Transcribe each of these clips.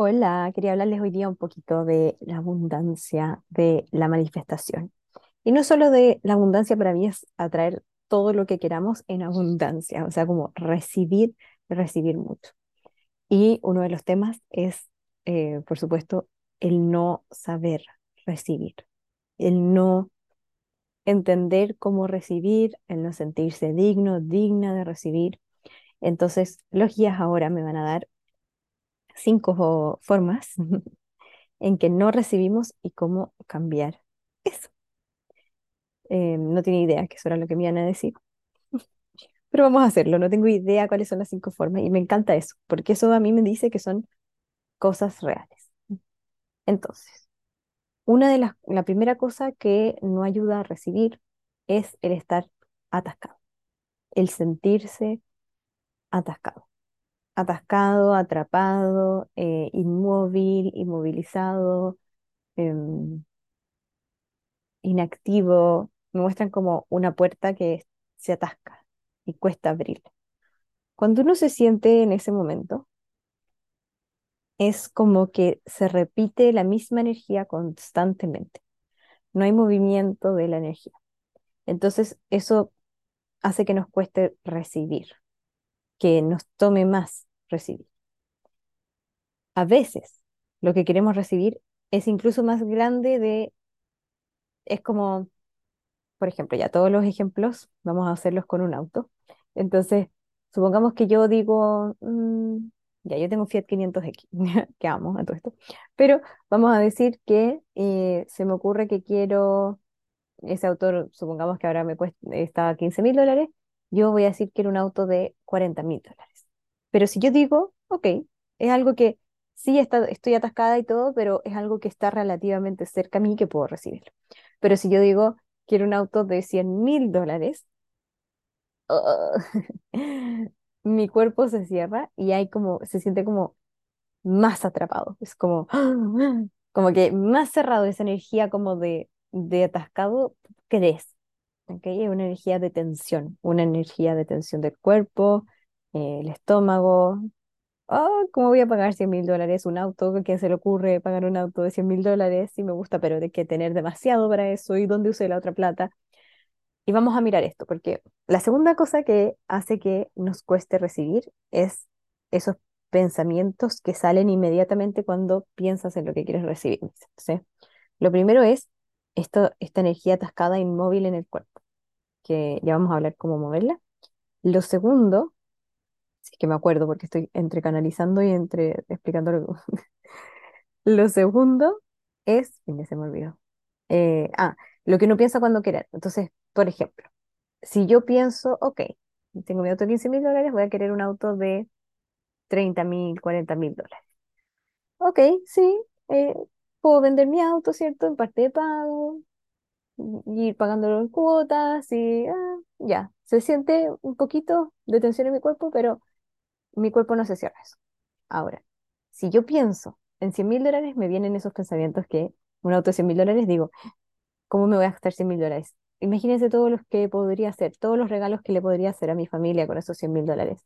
Hola, quería hablarles hoy día un poquito de la abundancia, de la manifestación. Y no solo de la abundancia, para mí es atraer todo lo que queramos en abundancia, o sea, como recibir, recibir mucho. Y uno de los temas es, eh, por supuesto, el no saber recibir, el no entender cómo recibir, el no sentirse digno, digna de recibir. Entonces, los guías ahora me van a dar cinco formas en que no recibimos y cómo cambiar eso. Eh, no tiene idea que eso era lo que me iban a decir, pero vamos a hacerlo. No tengo idea cuáles son las cinco formas y me encanta eso, porque eso a mí me dice que son cosas reales. Entonces, una de las, la primera cosa que no ayuda a recibir es el estar atascado, el sentirse atascado atascado, atrapado, eh, inmóvil, inmovilizado, em, inactivo. Me muestran como una puerta que se atasca y cuesta abrir. Cuando uno se siente en ese momento, es como que se repite la misma energía constantemente. No hay movimiento de la energía. Entonces, eso hace que nos cueste recibir, que nos tome más recibir. A veces lo que queremos recibir es incluso más grande de, es como, por ejemplo, ya todos los ejemplos vamos a hacerlos con un auto. Entonces, supongamos que yo digo, mm, ya yo tengo Fiat 500X, que amo a todo esto, pero vamos a decir que eh, se me ocurre que quiero, ese auto, supongamos que ahora me cuesta, está 15 mil dólares, yo voy a decir que quiero un auto de 40 mil dólares. Pero si yo digo, ok, es algo que sí está, estoy atascada y todo, pero es algo que está relativamente cerca a mí que puedo recibirlo. Pero si yo digo, quiero un auto de 100 mil dólares, mi cuerpo se cierra y hay como, se siente como más atrapado. Es como, como que más cerrado esa energía como de, de atascado crees. ¿okay? Es una energía de tensión, una energía de tensión del cuerpo, eh, el estómago. Oh, ¿cómo voy a pagar 100 mil dólares un auto? ¿Quién se le ocurre pagar un auto de 100 mil dólares? Sí me gusta, pero de que tener demasiado para eso y dónde use la otra plata. Y vamos a mirar esto, porque la segunda cosa que hace que nos cueste recibir es esos pensamientos que salen inmediatamente cuando piensas en lo que quieres recibir. ¿sí? Lo primero es esto, esta energía atascada inmóvil en el cuerpo, que ya vamos a hablar cómo moverla. Lo segundo que me acuerdo porque estoy entre canalizando y entre explicando lo, lo segundo es, y se me olvidó. Eh, ah, lo que uno piensa cuando quiere. Entonces, por ejemplo, si yo pienso, ok, tengo mi auto de 15 mil dólares, voy a querer un auto de 30 mil, 40 mil dólares. Ok, sí, eh, puedo vender mi auto, ¿cierto? En parte de pago, ir pagándolo en cuotas y ah, ya, se siente un poquito de tensión en mi cuerpo, pero mi cuerpo no se cierra eso. Ahora, si yo pienso en 100 mil dólares, me vienen esos pensamientos que un auto de 100 mil dólares, digo, ¿cómo me voy a gastar 100 mil dólares? Imagínense todos los que podría hacer, todos los regalos que le podría hacer a mi familia con esos 100 mil dólares.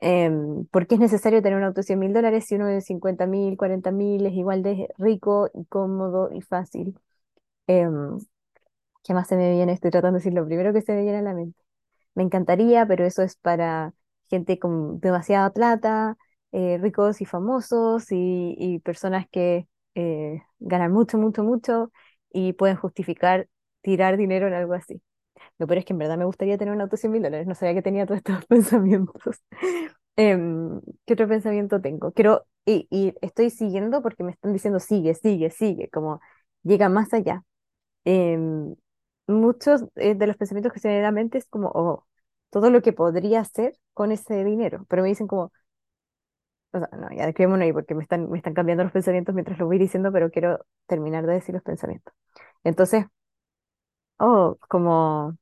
Em, ¿por qué es necesario tener un auto de 100 mil dólares si uno de 50 mil, 40 mil es igual de rico y cómodo y fácil? Em, ¿qué más se me viene? Estoy tratando de decir lo primero que se me viene a la mente. Me encantaría, pero eso es para gente con demasiada plata, eh, ricos y famosos y, personas que eh, ganan mucho, mucho, mucho y pueden justificar tirar dinero en algo así. Lo peor es que en verdad me gustaría tener un auto de 100 mil dólares, no sabía que tenía todos estos pensamientos. Em, ¿qué otro pensamiento tengo? Quiero, y, y, estoy siguiendo porque me están diciendo sigue, sigue, sigue, como llega más allá. Em, muchos eh, de los pensamientos que se me a la mente es como, oh, todo lo que podría hacer con ese dinero. Pero me dicen como, o sea, no, ya quedémonos ahí porque me están, me están cambiando los pensamientos mientras lo voy diciendo, pero quiero terminar de decir los pensamientos. Entonces, oh, como,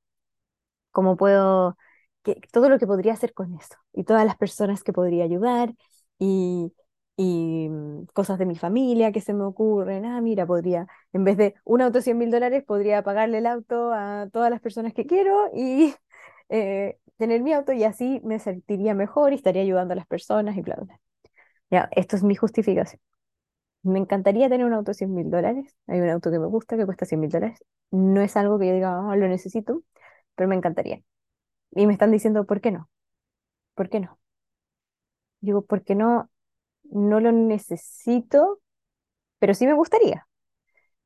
como puedo, que, todo lo que podría hacer con eso y todas las personas que podría ayudar y, y mm, cosas de mi familia que se me ocurren. Ah, mira, podría, en vez de un auto de 100 mil dólares, podría pagarle el auto a todas las personas que quiero y eh, tener mi auto y así me sentiría mejor y estaría ayudando a las personas y bla, bla. Ya, esto es mi justificación. me encantaría tener un auto de 100 mil dólares. Hay un auto que me gusta que cuesta 100 mil dólares. No es algo que yo diga, "Ah, lo necesito, pero me encantaría. Y me están diciendo, ¿por qué no? ¿Por qué no? Digo, ¿por qué no? No lo necesito, pero sí me gustaría.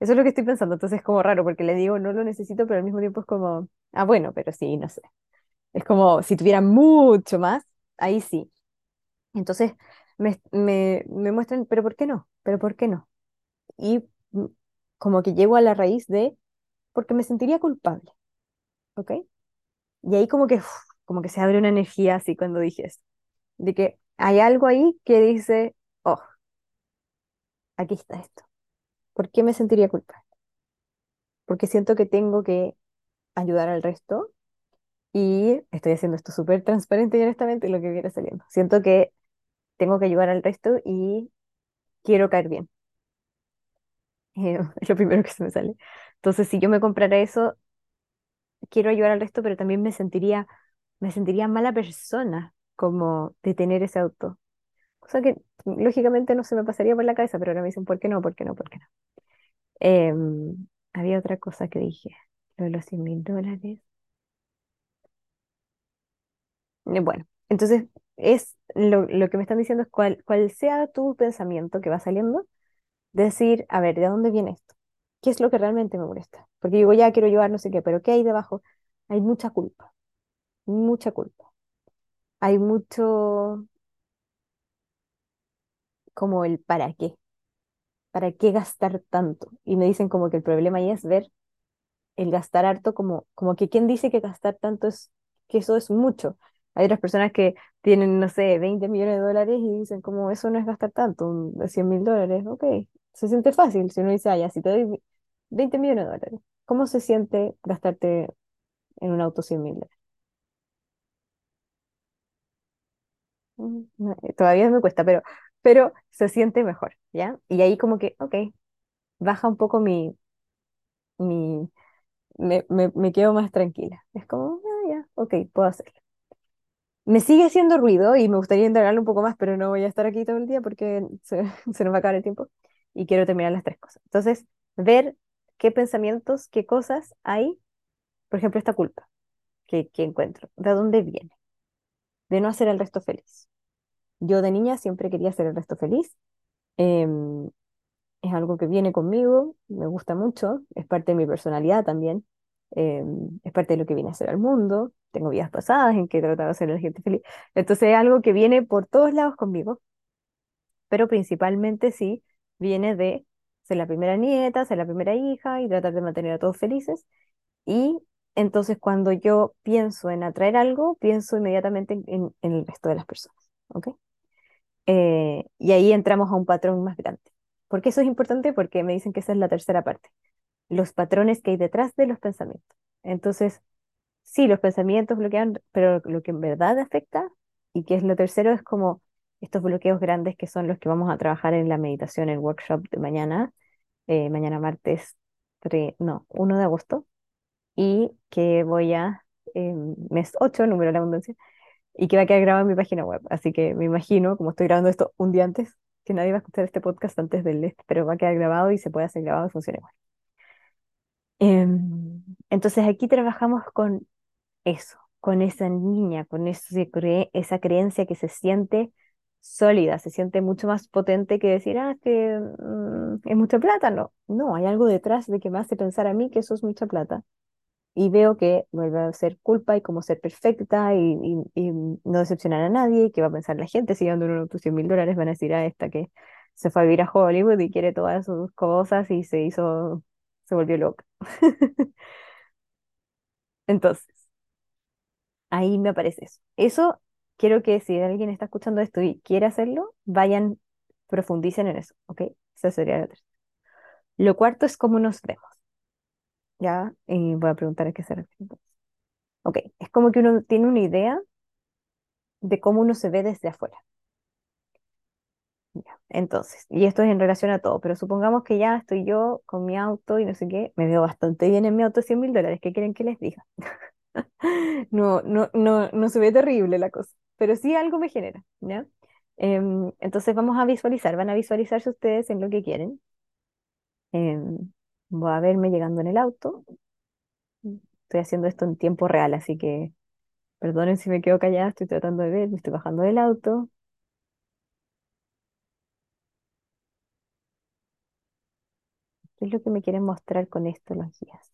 Eso es lo que estoy pensando. Entonces es como raro porque le digo, no lo necesito, pero al mismo tiempo es como, ah, bueno, pero sí, no sé. Es como si tuviera mucho más, ahí sí. Entonces me, me, me muestran, pero ¿por qué no? ¿Pero por qué no? Y mm, como que llego a la raíz de, porque me sentiría culpable, ¿ok? Y ahí como que, como que se abre una energía así cuando dije de que hay algo ahí que dice, oh, aquí está esto. ¿Por qué me sentiría culpable? Porque siento que tengo que ayudar al resto y estoy haciendo esto súper transparente y honestamente lo que viene saliendo. Siento que tengo que ayudar al resto y quiero caer bien. Eh, es lo primero que se me sale. Entonces, si yo me comprara eso, quiero ayudar al resto, pero también me sentiría, me sentiría mala persona como de tener ese auto. Cosa que lógicamente no se me pasaría por la cabeza, pero ahora me dicen, ¿por qué no? ¿Por qué no? ¿Por qué no? Em, había otra cosa que dije, lo de los 100 mil dólares. Eh, Bueno, entonces es lo, lo que me están diciendo es cuál, cuál sea tu pensamiento que va saliendo, decir, a ver, ¿de dónde viene esto? ¿Qué es lo que realmente me molesta? Porque digo, ya quiero llevar no sé qué, pero ¿qué hay debajo? Hay mucha culpa, mucha culpa. Hay mucho como el para qué, para qué gastar tanto. Y me dicen como que el problema ahí es ver el gastar harto como, como que quien dice que gastar tanto es, que eso es mucho. Hay otras personas que tienen, no sé, 20 millones de dólares y dicen como eso no es gastar tanto, un- 100 mil dólares, ok, se siente fácil si uno dice, ah, ya, si te doy 20 millones de dólares, ¿cómo se siente gastarte en un auto 100 mil dólares? Mm, eh, todavía me cuesta, pero, pero se siente mejor, ¿ya? Y ahí como que, ok, baja un poco mi, mi, me, me, me quedo más tranquila. Es como, ah, ya, ok, puedo hacerlo. Me sigue haciendo ruido y me gustaría indagarlo un poco más, pero no voy a estar aquí todo el día porque se, se nos va a acabar el tiempo y quiero terminar las tres cosas. Entonces, ver qué pensamientos, qué cosas hay, por ejemplo, esta culpa que, que encuentro, ¿de dónde viene? De no hacer al resto feliz. Yo de niña siempre quería hacer el resto feliz. em, es algo que viene conmigo, me gusta mucho, es parte de mi personalidad también, em, es parte de lo que viene a ser al mundo. Tengo vidas pasadas en que he tratado de hacer a la gente feliz. Entonces es algo que viene por todos lados conmigo, pero principalmente sí viene de ser la primera nieta, ser la primera hija y tratar de mantener a todos felices. Y entonces cuando yo pienso en atraer algo, pienso inmediatamente en, en- en el resto de las personas. ¿ok? Eh, y ahí entramos a un patrón más grande. ¿Por qué eso es importante? Porque me dicen que esa es la tercera parte, los patrones que hay detrás de los pensamientos. Entonces, sí, los pensamientos bloquean, pero lo que en verdad afecta, y que es lo tercero, es como estos bloqueos grandes que son los que vamos a trabajar en la meditación, el workshop de mañana, eh, mañana martes, no, uno de agosto, y que voy a, eh, mes 8 número de la abundancia, y que va a quedar grabado en mi página web. Así que me imagino, como estoy grabando esto un día antes, que nadie va a escuchar este podcast antes del este, pero va a quedar grabado y se puede hacer grabado y funciona igual. Em, entonces aquí trabajamos con eso, con esa niña, con esa creencia que se siente sólida, se siente mucho más potente que decir, ah, es que mm, es mucha plata. No, no, hay algo detrás de que me hace pensar a mí que eso es mucha plata. Y veo que vuelve a ser culpa y como ser perfecta y, y- y no decepcionar a nadie, y que va a pensar la gente si dando unos 100 mil dólares van a decir a esta que se fue a vivir a Hollywood y quiere todas sus cosas y se hizo, se volvió loca. Entonces, ahí me aparece eso. Eso quiero que si alguien está escuchando esto y quiere hacerlo, vayan, profundicen en eso, ¿ok? Esa sería la tercera. Lo cuarto es cómo nos vemos, ¿ya? Voy a preguntar a qué se refiere. Ok, es como que uno tiene una idea de cómo uno se ve desde afuera. Entonces, y esto es en relación a todo, pero supongamos que ya estoy yo con mi auto y no sé qué, me veo bastante bien en mi auto de 100 mil dólares, ¿qué quieren que les diga? No, no, no, no se ve terrible la cosa, pero sí algo me genera, ¿ya? Em, entonces vamos a visualizar, van a visualizarse ustedes en lo que quieren. Em, voy a verme llegando en el auto. Estoy haciendo esto en tiempo real, así que perdonen si me quedo callada, estoy tratando de ver, me estoy bajando del auto. ¿Qué es lo que me quieren mostrar con esto los guías?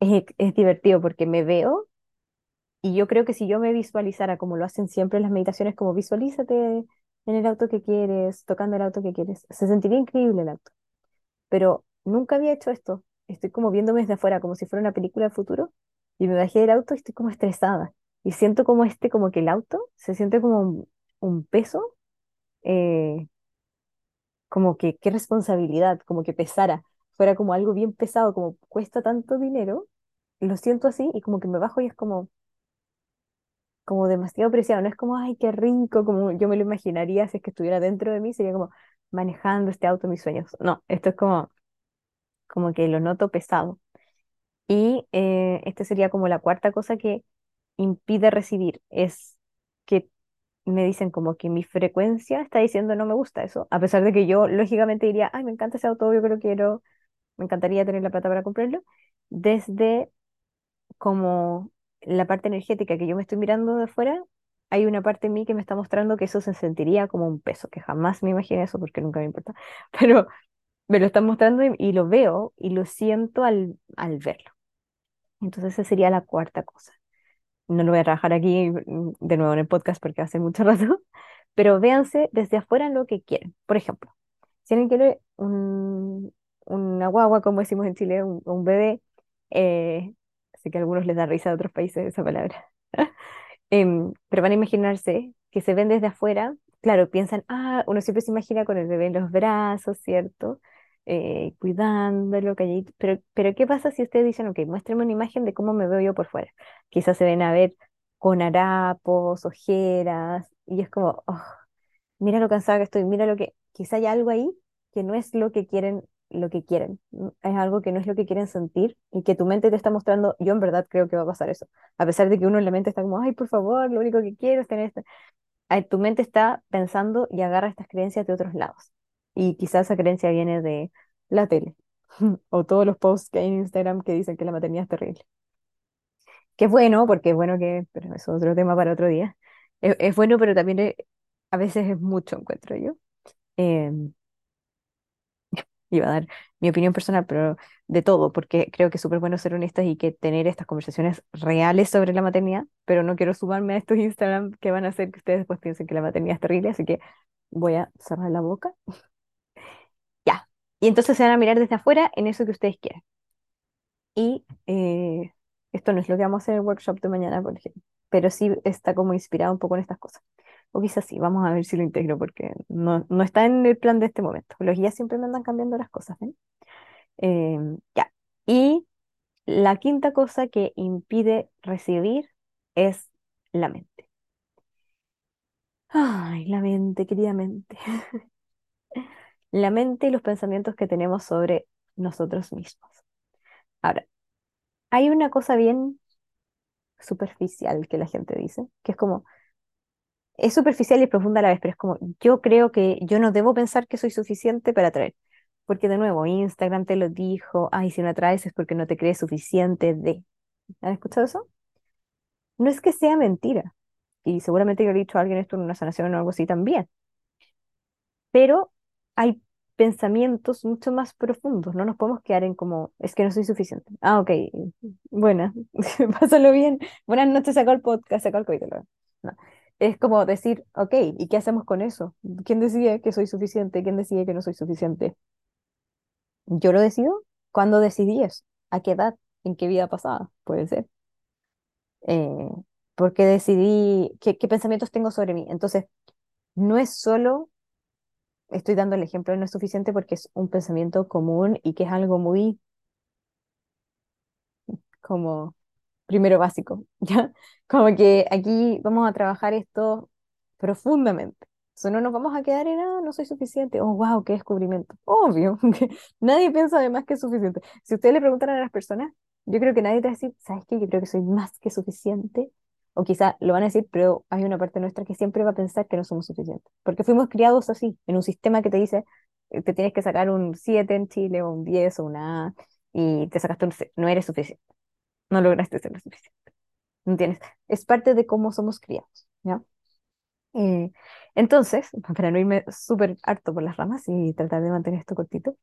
Es, es divertido porque me veo y yo creo que si yo me visualizara como lo hacen siempre en las meditaciones, como visualízate en el auto que quieres, tocando el auto que quieres, se sentiría increíble el auto. Pero nunca había hecho esto. Estoy como viéndome desde afuera, como si fuera una película del futuro, y me bajé del auto y estoy como estresada. Y siento como este, como que el auto se siente como un, un peso, eh, como que qué responsabilidad, como que pesara, fuera como algo bien pesado, como cuesta tanto dinero, lo siento así y como que me bajo y es como como demasiado preciado, no es como, ay, qué rico, como yo me lo imaginaría si es que estuviera dentro de mí, sería como manejando este auto mis sueños. No, esto es como, como que lo noto pesado. Y eh, esta sería como la cuarta cosa que impide recibir, es que me dicen como que mi frecuencia está diciendo no me gusta eso, a pesar de que yo lógicamente diría, ay, me encanta ese auto, yo que lo quiero, me encantaría tener la plata para comprarlo, desde como la parte energética que yo me estoy mirando de afuera, hay una parte en mí que me está mostrando que eso se sentiría como un peso, que jamás me imaginé eso porque nunca me importa, pero me lo están mostrando y, y lo veo y lo siento al, al verlo. Entonces esa sería la cuarta cosa. No lo voy a trabajar aquí mm, de nuevo en el podcast porque hace mucho rato, pero véanse desde afuera lo que quieren. Por ejemplo, si alguien quiere un, una guagua, como decimos en Chile, un, un bebé, eh, sé que a algunos les da risa de otros países esa palabra, Em, pero van a imaginarse que se ven desde afuera, claro, piensan, ah, uno siempre se imagina con el bebé en los brazos, ¿cierto? Eh, cuidándolo, calladito, pero, pero ¿qué pasa si ustedes dicen, ok, muéstrenme una imagen de cómo me veo yo por fuera? Quizás se ven a ver con harapos, ojeras, y es como, oh, mira lo cansada que estoy, mira lo que, quizá hay algo ahí que no es lo que quieren, lo que quieren, es algo que no es lo que quieren sentir y que tu mente te está mostrando, yo en verdad creo que va a pasar eso, a pesar de que uno en la mente está como, ay, por favor, lo único que quiero es tener esto, tu mente está pensando y agarra estas creencias de otros lados, y quizás esa creencia viene de la tele, o todos los posts que hay en Instagram que dicen que la maternidad es terrible, que es bueno, porque es bueno que, pero eso es otro tema para otro día, es, es bueno, pero también es- a veces es mucho, encuentro yo. Em, iba a dar mi opinión personal, pero de todo, porque creo que es súper bueno ser honestas y que tener estas conversaciones reales sobre la maternidad, pero no quiero sumarme a estos Instagram que van a hacer que ustedes después piensen que la maternidad es terrible, así que voy a cerrar la boca. Y entonces se van a mirar desde afuera en eso que ustedes quieren. Y eh, esto no es lo que vamos a hacer en el workshop de mañana, por ejemplo, pero sí está como inspirado un poco en estas cosas. O quizás sí, vamos a ver si lo integro, porque no, no está en el plan de este momento. Los guías siempre me andan cambiando las cosas, ¿ven? Em, ya. Y la quinta cosa que impide recibir es la mente. Ay, la mente, querida mente. La mente y los pensamientos que tenemos sobre nosotros mismos. Ahora, hay una cosa bien superficial que la gente dice, que es como, es superficial y profunda a la vez, pero es como, yo creo que yo no debo pensar que soy suficiente para atraer. Porque de nuevo, Instagram te lo dijo, ay, si no atraes es porque no te crees suficiente de. ¿Han escuchado eso? No es que sea mentira, y seguramente yo he dicho a alguien esto en una sanación o algo así también, pero hay pensamientos mucho más profundos, no nos podemos quedar en como, es que no soy suficiente. Ah, ok, buena, pásalo bien, buenas noches, sacó el podcast, sacó el capítulo. No. Es como decir, ok, ¿y qué hacemos con eso? ¿Quién decide que soy suficiente? ¿Quién decide que no soy suficiente? Yo lo decido. ¿Cuándo decidí eso? ¿A qué edad? ¿En qué vida pasada? Puede ser. Eh, porque decidí qué, qué pensamientos tengo sobre mí. Entonces, no es solo, estoy dando el ejemplo, no es suficiente porque es un pensamiento común y que es algo muy como primero básico, ¿ya? Como que aquí vamos a trabajar esto profundamente. Entonces no nos vamos a quedar en, ah, no soy suficiente. Oh, wow, qué descubrimiento. Obvio, que nadie piensa además que es suficiente. Si ustedes le preguntan a las personas, Yo creo que nadie te va a decir, ¿sabes qué? Yo creo que soy más que suficiente. O quizá lo van a decir, pero hay una parte nuestra que siempre va a pensar que no somos suficientes. Porque fuimos criados así, en un sistema que te dice, eh, te tienes que sacar un 7 en Chile o un 10 o una A y te sacaste un C. No eres suficiente. No lograste ser lo suficiente. ¿No tienes? Es parte de cómo somos criados, ¿ya? Eh, entonces, para no irme súper harto por las ramas y tratar de mantener esto cortito,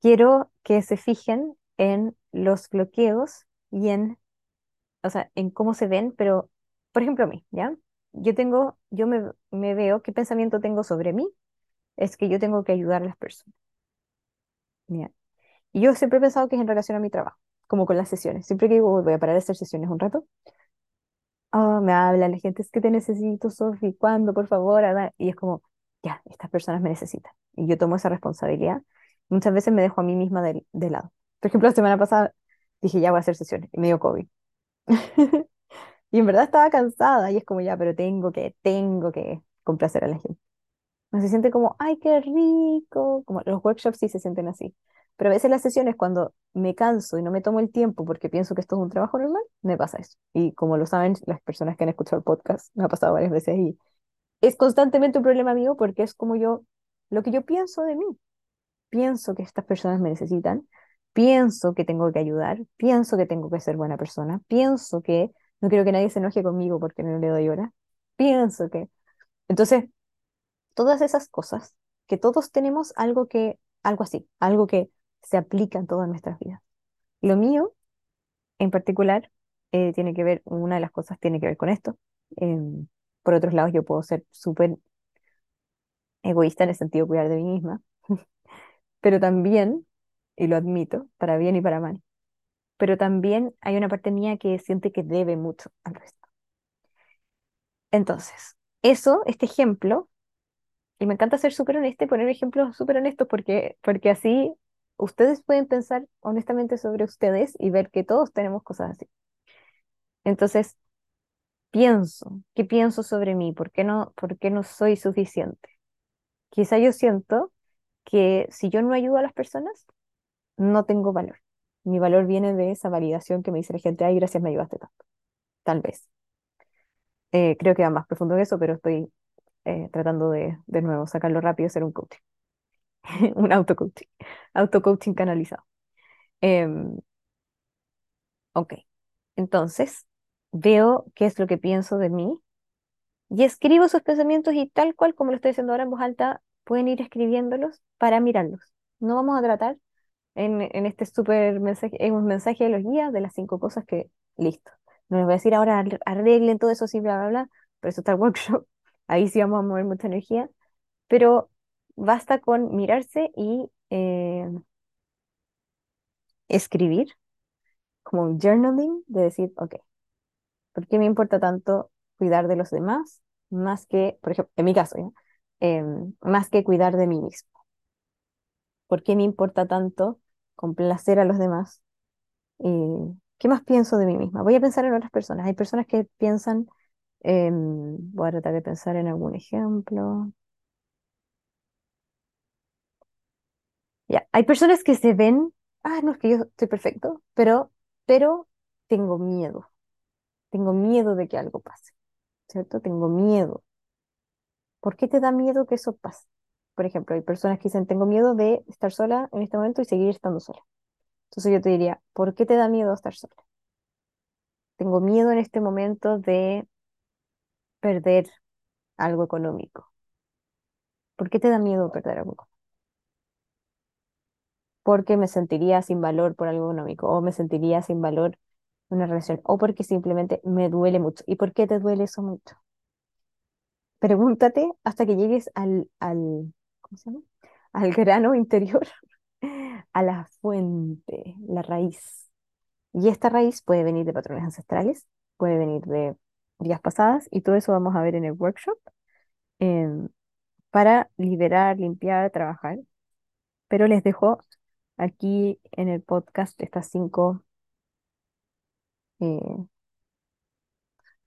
quiero que se fijen en los bloqueos y en, o sea, en cómo se ven, pero, por ejemplo, a mí, ¿ya? Yo tengo, yo me, me veo, ¿qué pensamiento tengo sobre mí? Es que yo tengo que ayudar a las personas. ¿ya? Y yo siempre he pensado que es en relación a mi trabajo, como con las sesiones. Siempre que digo, voy a parar de hacer sesiones un rato, oh, me habla la gente, es que te necesito, Sofi, ¿cuándo, por favor? Ada?". Y es como, ya, estas personas me necesitan. Y yo tomo esa responsabilidad. Muchas veces me dejo a mí misma de, de lado. Por ejemplo, la semana pasada dije, ya voy a hacer sesiones, y me dio COVID. Y en verdad estaba cansada, y es como, ya, pero tengo que, tengo que complacer a la gente. No se siente como, ay, qué rico, como los workshops sí se sienten así. Pero a veces las sesiones, cuando me canso y no me tomo el tiempo porque pienso que esto es un trabajo normal, me pasa eso. Y como lo saben las personas que han escuchado el podcast, me ha pasado varias veces y es constantemente un problema mío porque es como yo, lo que yo pienso de mí. Pienso que estas personas me necesitan, pienso que tengo que ayudar, pienso que tengo que ser buena persona, pienso que no quiero que nadie se enoje conmigo porque no le doy hora, pienso que... Entonces, todas esas cosas, que todos tenemos algo que, algo así, algo que se aplica en todas nuestras vidas. Lo mío, en particular, eh, tiene que ver, una de las cosas tiene que ver con esto. Em, por otros lados, yo puedo ser súper egoísta en el sentido de cuidar de mí misma, pero también, y lo admito, para bien y para mal, pero también hay una parte mía que siente que debe mucho al resto. Entonces, eso, este ejemplo, y me encanta ser súper honesta y poner ejemplos súper honestos porque, porque así ustedes pueden pensar honestamente sobre ustedes y ver que todos tenemos cosas así. Entonces, pienso, ¿qué pienso sobre mí? ¿Por qué no, por qué no soy suficiente? Quizá yo siento que si yo no ayudo a las personas, no tengo valor. Mi valor viene de esa validación que me dice la gente, ay, gracias, me ayudaste tanto. Tal vez. Eh, creo que va más profundo que eso, pero estoy eh, tratando de, de nuevo, sacarlo rápido y hacer un coaching. un auto-coaching. Auto-coaching canalizado. Em, ok. Entonces, veo qué es lo que pienso de mí y escribo esos pensamientos y tal cual como lo estoy haciendo ahora en voz alta, pueden ir escribiéndolos para mirarlos. No vamos a tratar en, en este súper mensaje, en un mensaje de los guías de las cinco cosas que, listo. No les voy a decir ahora arre- arreglen todo eso, sí, bla, bla, bla, pero eso está el workshop. Ahí sí vamos a mover mucha energía, pero basta con mirarse y eh, escribir, como un journaling, de decir, ok, ¿por qué me importa tanto cuidar de los demás más que, por ejemplo, en mi caso. Em, más que cuidar de mí mismo? ¿Por qué me importa tanto complacer a los demás? Eh, ¿qué más pienso de mí misma? Voy a pensar en otras personas. Hay personas que piensan, em, voy a tratar de pensar en algún ejemplo. Hay personas que se ven, ah, no, es que yo estoy perfecto, pero, pero tengo miedo. Tengo miedo de que algo pase, ¿cierto? Tengo miedo. ¿Por qué te da miedo que eso pase? Por ejemplo, hay personas que dicen, tengo miedo de estar sola en este momento y seguir estando sola. Entonces yo te diría, ¿por qué te da miedo estar sola? Tengo miedo en este momento de perder algo económico. ¿Por qué te da miedo perder algo económico? Porque me sentiría sin valor por algo económico o me sentiría sin valor una relación o porque simplemente me duele mucho. ¿Y por qué te duele eso mucho? Pregúntate hasta que llegues al, al, Al grano interior, a la fuente, la raíz. Y esta raíz puede venir de patrones ancestrales, puede venir de vidas pasadas, y todo eso vamos a ver en el workshop, em, para liberar, limpiar, trabajar. Pero les dejo aquí en el podcast estas cinco, eh,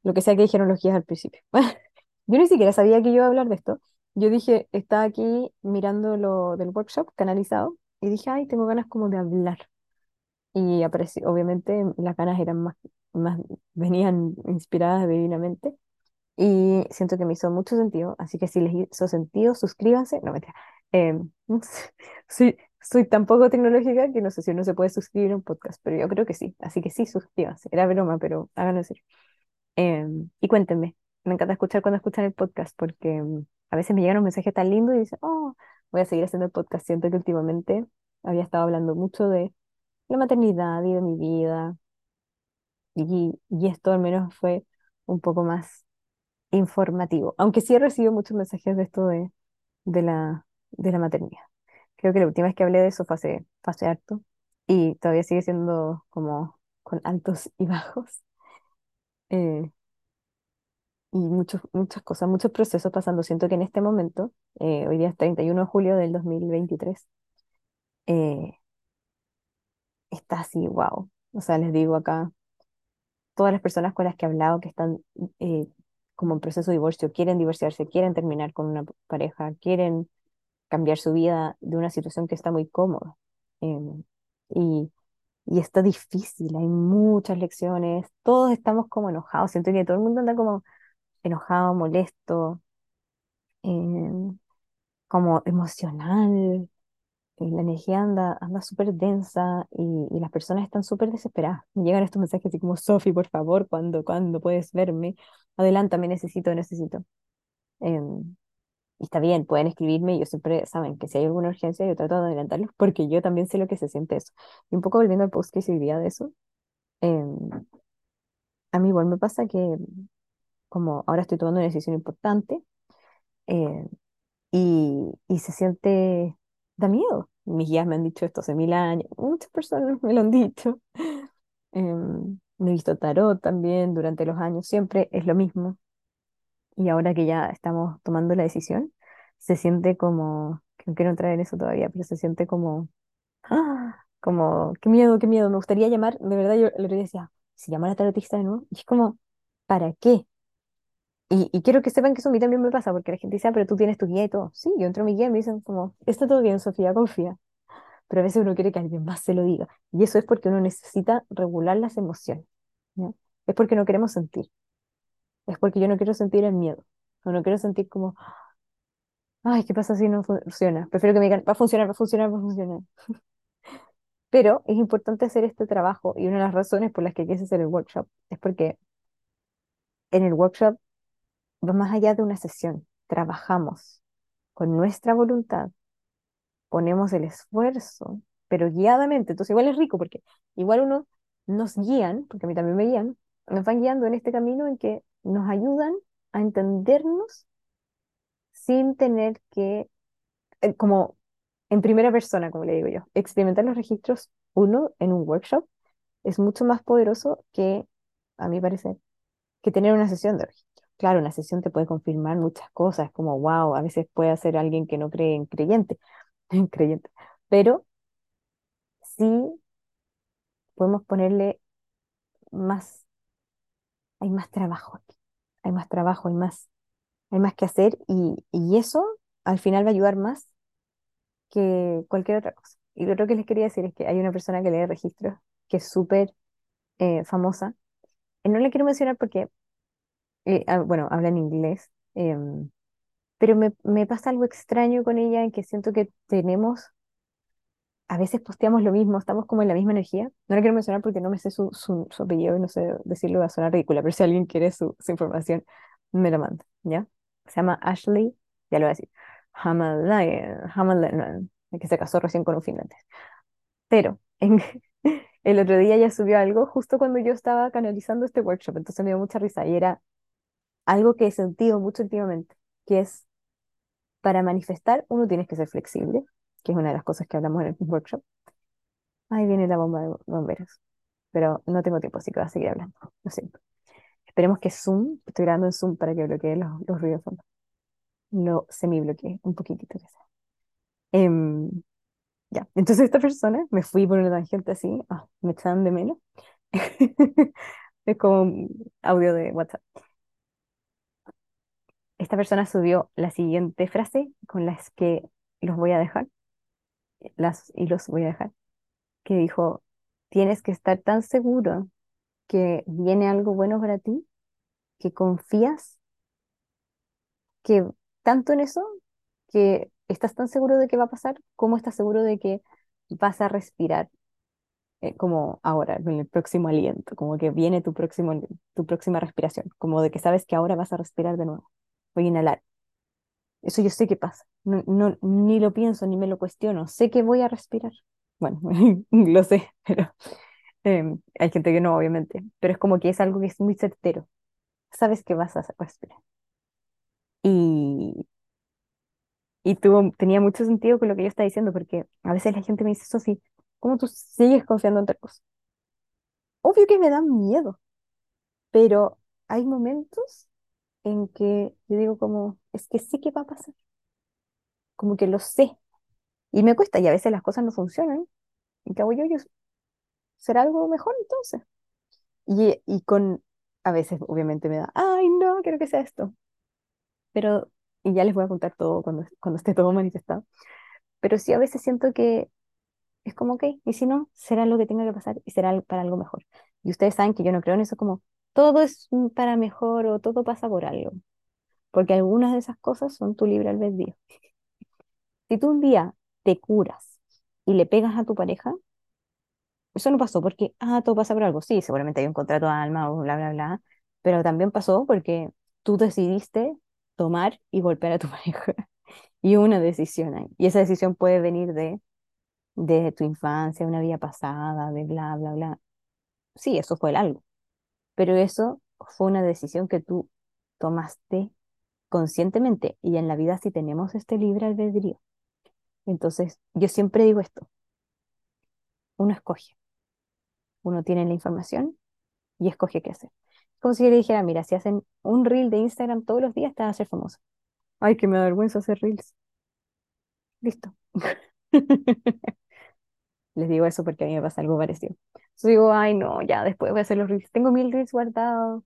lo que sea que dijeron los guías al principio. Yo ni siquiera sabía que iba a hablar de esto. Yo dije, estaba aquí mirando lo del workshop canalizado y dije, ay, tengo ganas como de hablar. y apareció, obviamente las ganas eran más, más, venían inspiradas divinamente y siento que me hizo mucho sentido, así que si les hizo sentido, suscríbanse, no mentira, Em, soy, soy tan poco tecnológica que no sé si uno se puede suscribir a un podcast, pero yo creo que sí, así que sí, suscríbanse, era broma, pero háganlo en serio. Em, y cuéntenme, me encanta escuchar cuando escuchan el podcast porque em, a veces me llegan un mensaje tan lindo y dicen, oh, voy a seguir haciendo el podcast. Siento que últimamente había estado hablando mucho de la maternidad y de mi vida y, y esto al menos fue un poco más informativo, aunque sí he recibido muchos mensajes de esto de, de la, de la maternidad. Creo que la última vez que hablé de eso fue hace, fue hace harto y todavía sigue siendo como con altos y bajos. Eh, y muchos, muchas cosas, muchos procesos pasando. Siento que en este momento, eh, hoy día es 31 de julio del 2023, eh, está así, wow. O sea, les digo acá, todas las personas con las que he hablado que están eh, como en proceso de divorcio, quieren divorciarse, quieren terminar con una pareja, quieren cambiar su vida de una situación que está muy cómoda. Em, y, y está difícil, hay muchas lecciones, todos estamos como enojados, siento que todo el mundo anda como enojado, molesto, em, como emocional, y la energía anda, anda súper densa y, y las personas están súper desesperadas. Me llegan estos mensajes así como, Sofi, por favor, ¿cuándo, cuándo puedes verme? Adelántame, necesito, necesito. Em, y está bien, pueden escribirme, yo siempre, saben, que si hay alguna urgencia, yo trato de adelantarlos, porque yo también sé lo que se siente eso. Y un poco volviendo al post que se de eso, em, a mí igual me pasa que como ahora estoy tomando una decisión importante eh, y, y se siente, da miedo. Mis guías me han dicho esto hace mil años, muchas personas me lo han dicho. Em, me he visto tarot también durante los años, siempre es lo mismo. Y ahora que ya estamos tomando la decisión, se siente como, no quiero entrar en eso todavía, pero se siente como, ¡ah! como, qué miedo, qué miedo, me gustaría llamar, de verdad yo le decía, si llamo a tarotista de nuevo, y es como, ¿para qué? Y, y quiero que sepan que eso a mí también me pasa, porque la gente dice, ah, pero tú tienes tu guía y todo. Sí, yo entro a mi guía y me dicen como, está todo bien, Sofía, confía. Pero a veces uno quiere que alguien más se lo diga. Y eso es porque uno necesita regular las emociones. Es porque no queremos sentir es porque yo no quiero sentir el miedo, o no quiero sentir como, ay, ¿qué pasa si no funciona? Prefiero que me digan, va a funcionar, va a funcionar, va a funcionar. Pero es importante hacer este trabajo y una de las razones por las que quise hacer el workshop es porque en el workshop va más allá de una sesión, trabajamos con nuestra voluntad, ponemos el esfuerzo, pero guiadamente, entonces igual es rico porque igual uno nos guían, porque a mí también me guían, nos van guiando en este camino en que nos ayudan a entendernos sin tener que, eh, como en primera persona, como le digo yo, experimentar los registros uno en un workshop es mucho más poderoso que, a mi parecer, que tener una sesión de registro. Claro, una sesión te puede confirmar muchas cosas, como wow, a veces puede ser alguien que no cree en creyente, en creyente, pero sí podemos ponerle más, hay más trabajo aquí hay más trabajo, hay más, hay más que hacer y, y eso al final va a ayudar más que cualquier otra cosa. Y lo otro que les quería decir es que hay una persona que lee registros que es súper eh, famosa. No le quiero mencionar porque, eh, ah, bueno, habla en inglés, em, pero me, me pasa algo extraño con ella en que siento que tenemos a veces posteamos lo mismo, estamos como en la misma energía. No lo quiero mencionar porque no me sé su, su, apellido y no sé decirlo, va a sonar ridícula, pero si alguien quiere su, su información, me lo manda, ¿ya? Se llama Ashley, ya lo voy a decir, Hamalainen, que se casó recién con un finlandés. Pero en, el otro día ya subió algo justo cuando yo estaba canalizando este workshop, entonces me dio mucha risa y era algo que he sentido mucho últimamente, que es para manifestar uno tienes que ser flexible, que es una de las cosas que hablamos en el workshop. Ahí viene la bomba de bomberos, pero no tengo tiempo, así que voy a seguir hablando. Lo siento. Esperemos que Zoom, estoy grabando en Zoom para que bloquee los, los ruidos de fondo. Lo semi-bloquee un poquitito. Eh, ya, entonces esta persona, me fui por una tangente así, ah, me echan de menos. es como audio de WhatsApp. Esta persona subió la siguiente frase con las que los voy a dejar las, y los voy a dejar, que dijo, tienes que estar tan seguro que viene algo bueno para ti, que confías que tanto en eso, que estás tan seguro de que va a pasar, como estás seguro de que vas a respirar eh, como ahora, en el próximo aliento, como que viene tu, próximo, tu próxima respiración, como de que sabes que ahora vas a respirar de nuevo, voy a inhalar. Eso yo sé que pasa, no, no, ni lo pienso, ni me lo cuestiono, sé que voy a respirar. Bueno, lo sé, pero em, hay gente que no, obviamente, pero es como que es algo que es muy certero, sabes que vas a respirar. Y, y tuvo, tenía mucho sentido con lo que yo estaba diciendo, porque a veces la gente me dice, Sofi, ¿cómo tú sigues confiando en tal cosa? Obvio que me da miedo, pero hay momentos en que yo digo como, es que sí que va a pasar, como que lo sé, y me cuesta, y a veces las cosas no funcionan, y ¿qué hago yo? Yo, ¿será algo mejor entonces? Y, y con, a veces obviamente me da, ay, no, quiero que sea esto, pero, y ya les voy a contar todo cuando, cuando esté todo manifestado, pero sí a veces siento que es como, ok, y si no, será lo que tenga que pasar y será para algo mejor. Y ustedes saben que yo no creo en eso como todo es para mejor o todo pasa por algo, porque algunas de esas cosas son tu libre albedrío. Si tú un día te curas y le pegas a tu pareja, eso no pasó porque, ah, todo pasa por algo. Sí, seguramente hay un contrato de alma o bla, bla, bla, pero también pasó porque tú decidiste tomar y golpear a tu pareja. Y una decisión ahí. Y esa decisión puede venir de, de tu infancia, una vida pasada, de bla, bla, bla. Sí, eso fue el algo. Pero eso fue una decisión que tú tomaste conscientemente. Y en la vida sí tenemos este libre albedrío. Entonces, yo siempre digo esto. Uno escoge. Uno tiene la información y escoge qué hacer. Como si yo le dijera, mira, si hacen un reel de Instagram todos los días, te vas a ser famoso. Ay, que me da vergüenza hacer reels. Listo. Les digo eso porque a mí me pasa algo parecido. Entonces digo, ay, no, ya después voy a hacer los reels. Tengo mil reels guardados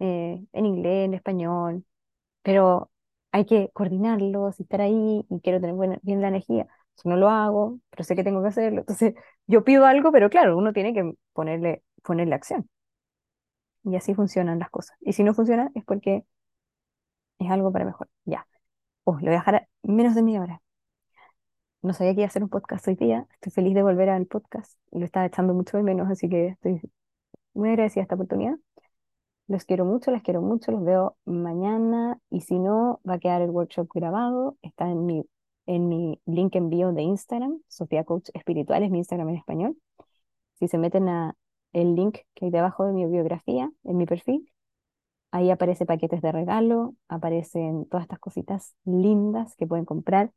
eh, en inglés, en español, pero hay que coordinarlos y estar ahí y quiero tener buena, bien la energía. Si no lo hago, pero sé que tengo que hacerlo. Entonces yo pido algo, pero claro, uno tiene que ponerle, ponerle acción. Y así funcionan las cosas. Y si no funciona es porque es algo para mejor. Ya. Oh, lo voy a dejar a menos de media hora. No sabía que iba a hacer un podcast hoy día. Estoy feliz de volver al podcast. Lo estaba echando mucho de menos, así que estoy muy agradecida a esta oportunidad. Los quiero mucho, las quiero mucho. Los veo mañana. Y si no, va a quedar el workshop grabado. Está en mi, en mi link envío de Instagram. Sofía Coach Espiritual es mi Instagram en español. Si se meten a el link que hay debajo de mi biografía, en mi perfil, ahí aparece paquetes de regalo, aparecen todas estas cositas lindas que pueden comprar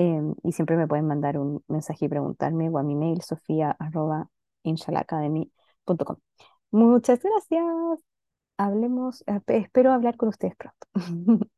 Em, y siempre me pueden mandar un mensaje y preguntarme o a mi mail sofia.inshalacademy.com. Muchas gracias. Hablemos, eh, espero hablar con ustedes pronto.